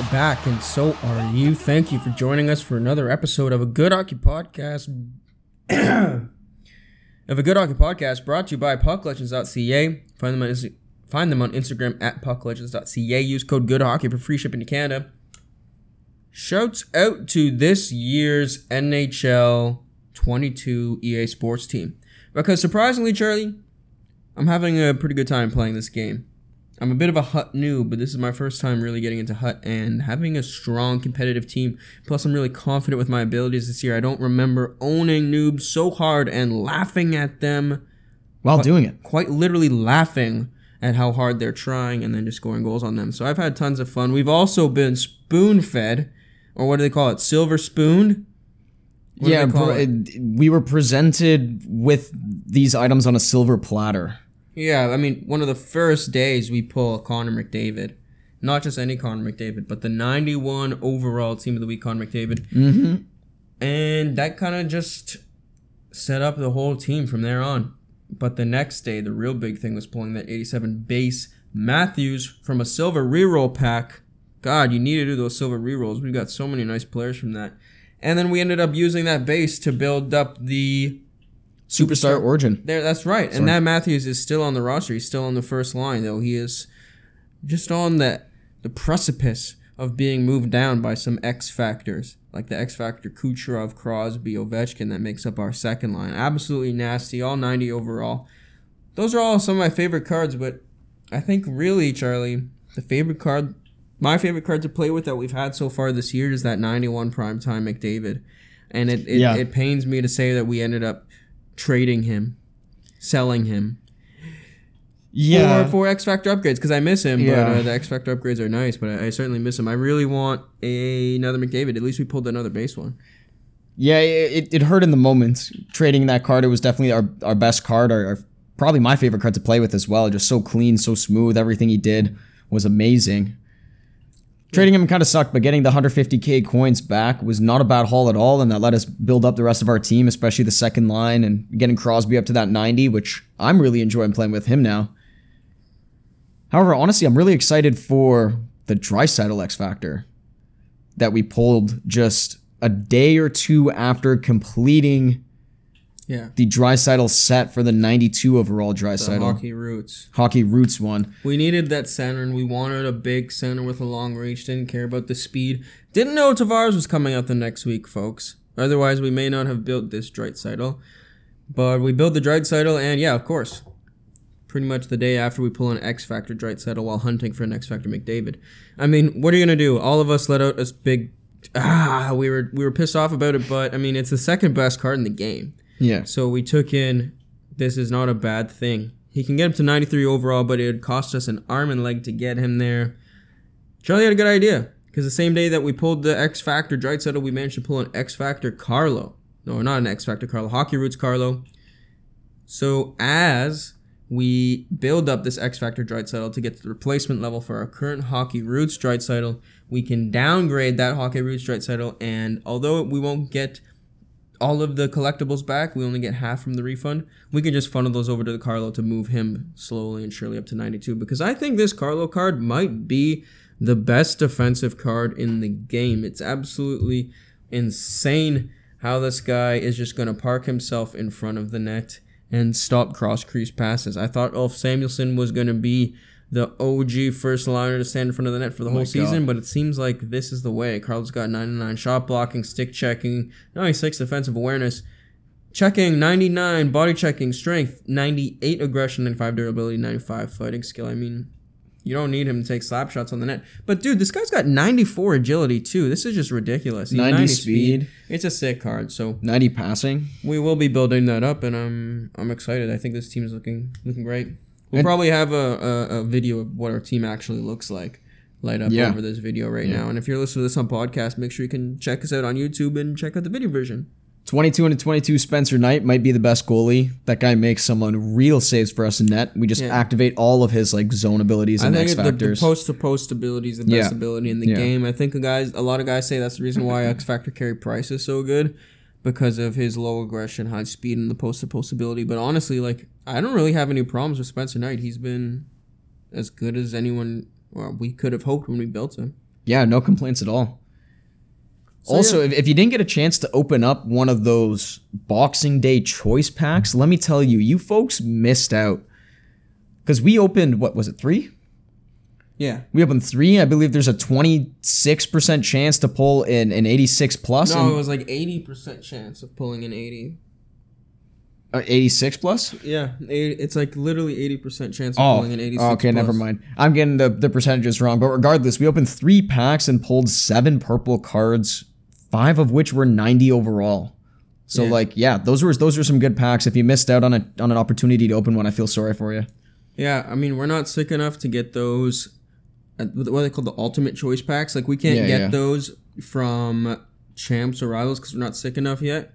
We're back, and so are you. Thank you for joining us for another episode of a Good Hockey Podcast. of a Good Hockey Podcast brought to you by PuckLegends.ca. Find them on find them on Instagram at PuckLegends.ca. Use code Good Hockey for free shipping to Canada. Shouts out to this year's NHL 22 EA Sports team because surprisingly, Charlie, I'm having a pretty good time playing this game. I'm a bit of a Hut noob, but this is my first time really getting into Hut and having a strong competitive team. Plus, I'm really confident with my abilities this year. I don't remember owning noobs so hard and laughing at them While Quite- doing it. quite literally laughing at how hard they're trying and then just scoring goals on them. So I've had tons of fun. We've also been spoon fed, or what do they call it? Silver spooned? What yeah, bro, it- we were presented with these items on a silver platter. Yeah, I mean, one of the first days we pull Connor McDavid. Not just any Connor McDavid, but the 91 overall team of the week Connor McDavid. Mm-hmm. And that kind of just set up the whole team from there on. But the next day, the real big thing was pulling that 87 base Matthews from a silver reroll pack. God, you need to do those silver rerolls. We got so many nice players from that. And then we ended up using that base to build up the Superstar Origin. there, that's right. Sorry. And that Matthews is still on the roster. He's still on the first line, though. He is just on the the precipice of being moved down by some X factors, like the X factor Kucherov, Crosby, Ovechkin that makes up our second line. Absolutely nasty. All 90 overall. Those are all some of my favorite cards, but I think really, Charlie, the favorite card, my favorite card to play with that we've had so far this year is that 91 primetime McDavid. And it, it, Yeah. it pains me to say that we ended up trading him, selling him Yeah. for, for X Factor upgrades because I miss him. Yeah. But uh, the X Factor upgrades are nice, but I, I certainly miss him. I really want a, another McDavid. At least we pulled another base one. yeah, it, it hurt in the moment. Trading that card, it was definitely our, our best card, our, our probably my favorite card to play with as well. Just so clean, so smooth. Everything he did was amazing. Trading him kind of sucked, but getting the 150k coins back was not a bad haul at all, and that let us build up the rest of our team, especially the second line, and getting Crosby up to that 90, which I'm really enjoying playing with him now. However, honestly, I'm really excited for the Draisaitl X Factor that we pulled just a day or two after completing Yeah. the Draisaitl set for the 92 overall The Draisaitl hockey roots. Hockey Roots one. We needed that center, and we wanted a big center with a long reach. Didn't care about the speed. Didn't know Tavares was coming out the next week, folks. Otherwise, we may not have built this Draisaitl. But we built the Draisaitl, and yeah, of course. Pretty much the day after we pull an X Factor Draisaitl while hunting for an X Factor McDavid. I mean, what are you gonna do? All of us let out a big. Ah, we were we were pissed off about it, but I mean, it's the second best card in the game. Yeah. So we took in. This is not a bad thing. He can get him to 93 overall, but it would cost us an arm and leg to get him there. Charlie had a good idea because the same day that we pulled the X Factor Draisaitl, we managed to pull an X Factor Carlo. No, not an X Factor Carlo. Hockey Roots Carlo. So as we build up this X Factor Draisaitl to get to the replacement level for our current Hockey Roots Draisaitl, we can downgrade that Hockey Roots Draisaitl, and although we won't get all of the collectibles back, we only get half from the refund. We can just funnel those over to the Carlo to move him slowly and surely up to 92 because I think this Carlo card might be the best defensive card in the game. It's absolutely insane how this guy is just going to park himself in front of the net and stop cross crease passes. I thought Ulf Samuelsson was going to be the OG first liner to stand in front of the net for the oh whole my season, but it seems like this is the way. Carlos got 99 shot blocking, stick checking, 96 defensive awareness, checking 99, body checking, strength 98, aggression 95, durability 95, fighting skill. I mean, you don't need him to take slap shots on the net. But dude, this guy's got 94 agility too. This is just ridiculous. He's 90 speed. It's a sick card. So 90 passing. we will be building that up, and I'm I'm excited. I think this team is looking looking great. We'll And- probably have a, a, a video of what our team actually looks like light up Yeah. over this video right now. And if you're listening to this on podcast, make sure you can check us out on YouTube and check out the video version. 22 and 22 Spencer Knight might be the best goalie. That guy makes some unreal saves for us in net. We just Yeah. activate all of his like zone abilities I and think X it- the, the post to post ability is the best Yeah. ability in the Yeah. game. I think guys a lot of guys say that's the reason why X Factor Carey Price is so good because of his low aggression, high speed, and the post to post ability. But honestly, like I don't really have any problems with Spencer Knight. He's been as good as anyone well, we could have hoped when we built him. Yeah, no complaints at all. So, also, if, if you didn't get a chance to open up one of those Boxing Day choice packs, let me tell you, you folks missed out. Because we opened, what was it, three? Yeah. We opened three. I believe there's a 26% chance to pull in an 86 plus. No, it was like eighty percent chance of pulling an eighty. uh, 86 plus? Yeah, it's like literally eighty percent chance of Oh, pulling an eighty-six. okay, never mind. I'm getting the, the percentages wrong. But regardless, we opened three packs and pulled seven purple cards, five of which were 90 overall. So Yeah. like, yeah, those were those were some good packs. If you missed out on a on an opportunity to open one, I feel sorry for you. Yeah, I mean, we're not sick enough to get those. Uh, What are they called? The ultimate choice packs. Like we can't Yeah, get yeah. those from champs or rivals because we're not sick enough yet.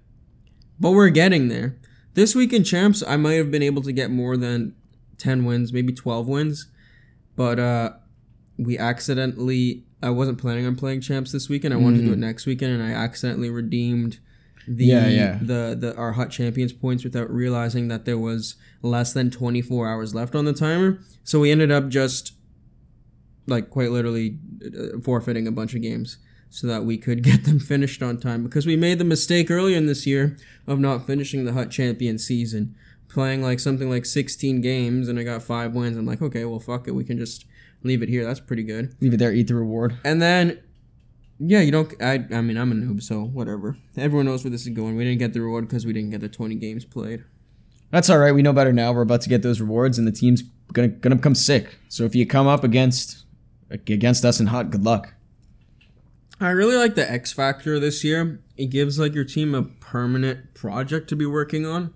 But we're getting there. This week in champs, I might have been able to get more than ten wins, maybe twelve wins, but uh, we accidentally. I wasn't planning on playing champs this weekend. I wanted to do it next weekend, and I accidentally redeemed the Mm-hmm. Yeah, yeah. the the our HUT champions points without realizing that there was less than 24 hours left on the timer. So we ended up just like quite literally uh, forfeiting a bunch of games so that we could get them finished on time because we made the mistake earlier in this year of not finishing the hut champion season playing like something like 16 games and I got 5 wins. I'm like, "Okay, well fuck it. We can just leave it here. That's pretty good." Leave it there, eat the reward. And then, yeah, you don't. I, I mean, I'm a noob, so whatever. Everyone knows where this is going. We didn't get the reward because we didn't get the 20 games played. That's all right. We know better now. We're about to get those rewards, and the team's gonna gonna become sick. So if you come up against against us in HUT, good luck. I really like the X Factor this year. It gives like your team a permanent project to be working on.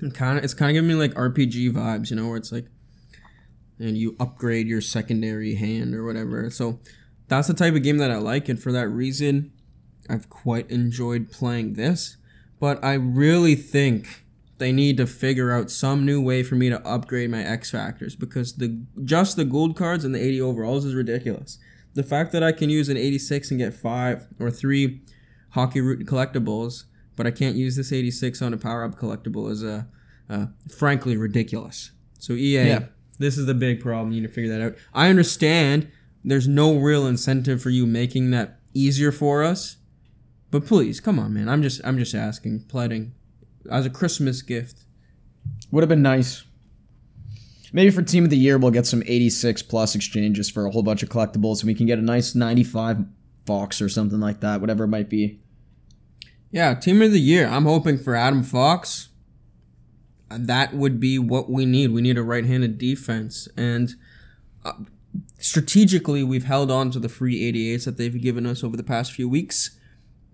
And kind of, it's kind of giving me like RPG vibes, you know, where it's like, and you upgrade your secondary hand or whatever. So that's the type of game that I like, and for that reason, I've quite enjoyed playing this. But I really think they need to figure out some new way for me to upgrade my X factors because the just the gold cards and the 80 overalls is ridiculous. The fact that I can use an 86 and get five or three hockey root collectibles, but I can't use this 86 on a power up collectible is uh, uh, frankly ridiculous. So EA, Yeah. this is the big problem. You need to figure that out. I understand there's no real incentive for you making that easier for us, but please, come on, man. I'm just I'm just asking, pleading, as a Christmas gift. Would have been nice. Maybe for team of the year, we'll get some 86 plus exchanges for a whole bunch of collectibles, and we can get a nice 95 Fox or something like that, whatever it might be. Yeah, team of the year. I'm hoping for Adam Fox. That would be what we need. We need a right-handed defense, and uh, strategically, we've held on to the free 88s that they've given us over the past few weeks.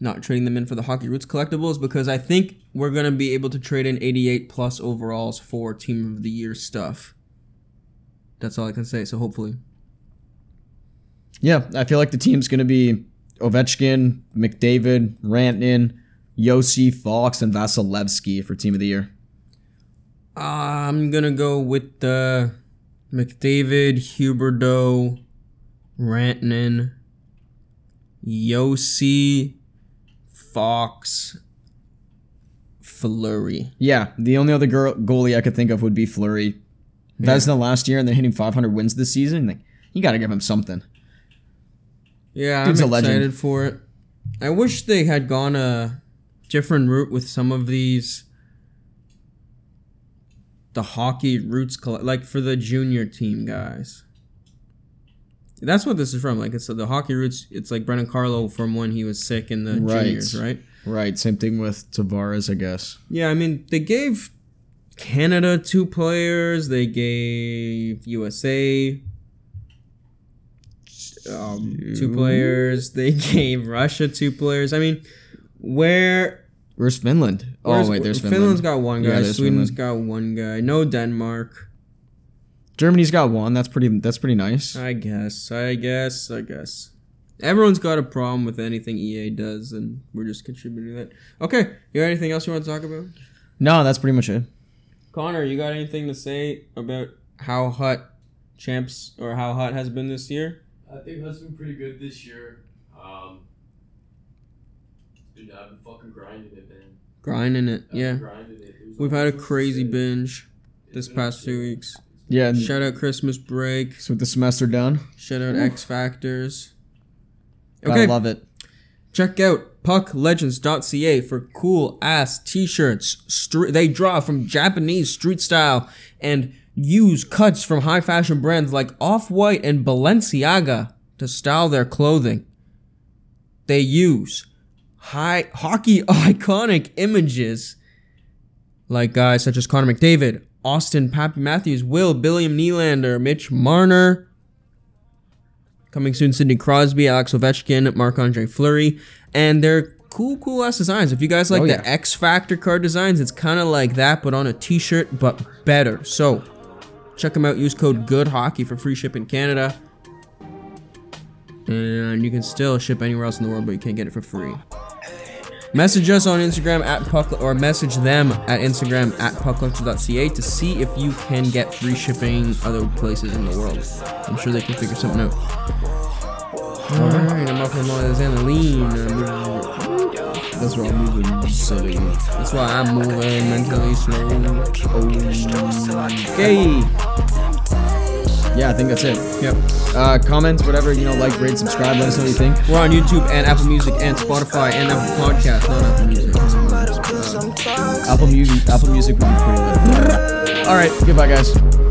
Not trading them in for the Hockey Roots collectibles because I think we're gonna be able to trade in 88 plus overalls for team of the year stuff. That's all I can say. So hopefully, Yeah, I feel like the team's going to be Ovechkin, McDavid, Rantanen, Josi, Fox, and Vasilevskiy for team of the year. I'm gonna go with the McDavid, Huberdeau, Rantanen, Josi, Fox, Fleury. Yeah, the only other girl, goalie I could think of would be Fleury. Vezina last year, and they're hitting 500 wins this season. Like, you got to give him something. Yeah, Dude's I'm excited for it. I wish they had gone a different route with some of these. The hockey roots, like for the junior team guys. That's what this is from. Like it's the hockey roots. It's like Brandon Carlo from when he was sick in the Right. juniors, right? Right, same thing with Tavares, I guess. Yeah, I mean they gave Canada two players. They gave USA um, two players. They gave Russia two players. I mean, where? Where's Finland? where's- oh, wait, there's Finland. Finland's got one guy. Yeah, Sweden's got one guy. No Denmark. Germany's got one. That's pretty. That's pretty nice. I guess. I guess. I guess. Everyone's got a problem with anything EA does, and we're just contributing to that. Okay, you got anything else you want to talk about? No, that's pretty much it. Connor, you got anything to say about how HUT champs or how HUT has been this year? I think that's been pretty good this year. Um, dude, I've been fucking grinding it, man. Grinding it, I've been yeah. grinding it. There's We've had a crazy binge It's this past a few weeks. Yeah, and Shout out Christmas break. so with the semester done, Shout out X Factors. Okay, love it. check out pucklegends.ca for cool ass t-shirts. They draw from Japanese street style and use cuts from high fashion brands like Off-White and Balenciaga to style their clothing. They use high hockey iconic images like guys such as Connor McDavid, Austin Pappy Matthews, Will, Billiam Nylander, Mitch Marner, Coming soon, Sidney Crosby, Alex Ovechkin, Marc Andre Fleury, and they're cool, cool ass designs. If you guys like Oh, the yeah. X Factor card designs, it's kind of like that, but on a T-shirt, but better. So check them out. Use code Good Hockey for free ship in Canada, and you can still ship anywhere else in the world, but you can't get it for free. Message us on Instagram at puck or message them at Instagram at pucklegends.ca to see if you can get free shipping other places in the world. I'm sure they can figure something out. Alright, I'm off Alexander Lean. That's why I'm moving silly. That's why I'm moving mentally slow. Okay. Oh. Yeah, I think that's it. Yep. Uh, comments, whatever, you know, like, rate, subscribe, let us know what you think. We're on YouTube and Apple Music and Spotify and Apple Podcasts, not Apple Music. Uh, Apple Music, Apple Music would be pretty. All right, goodbye, guys.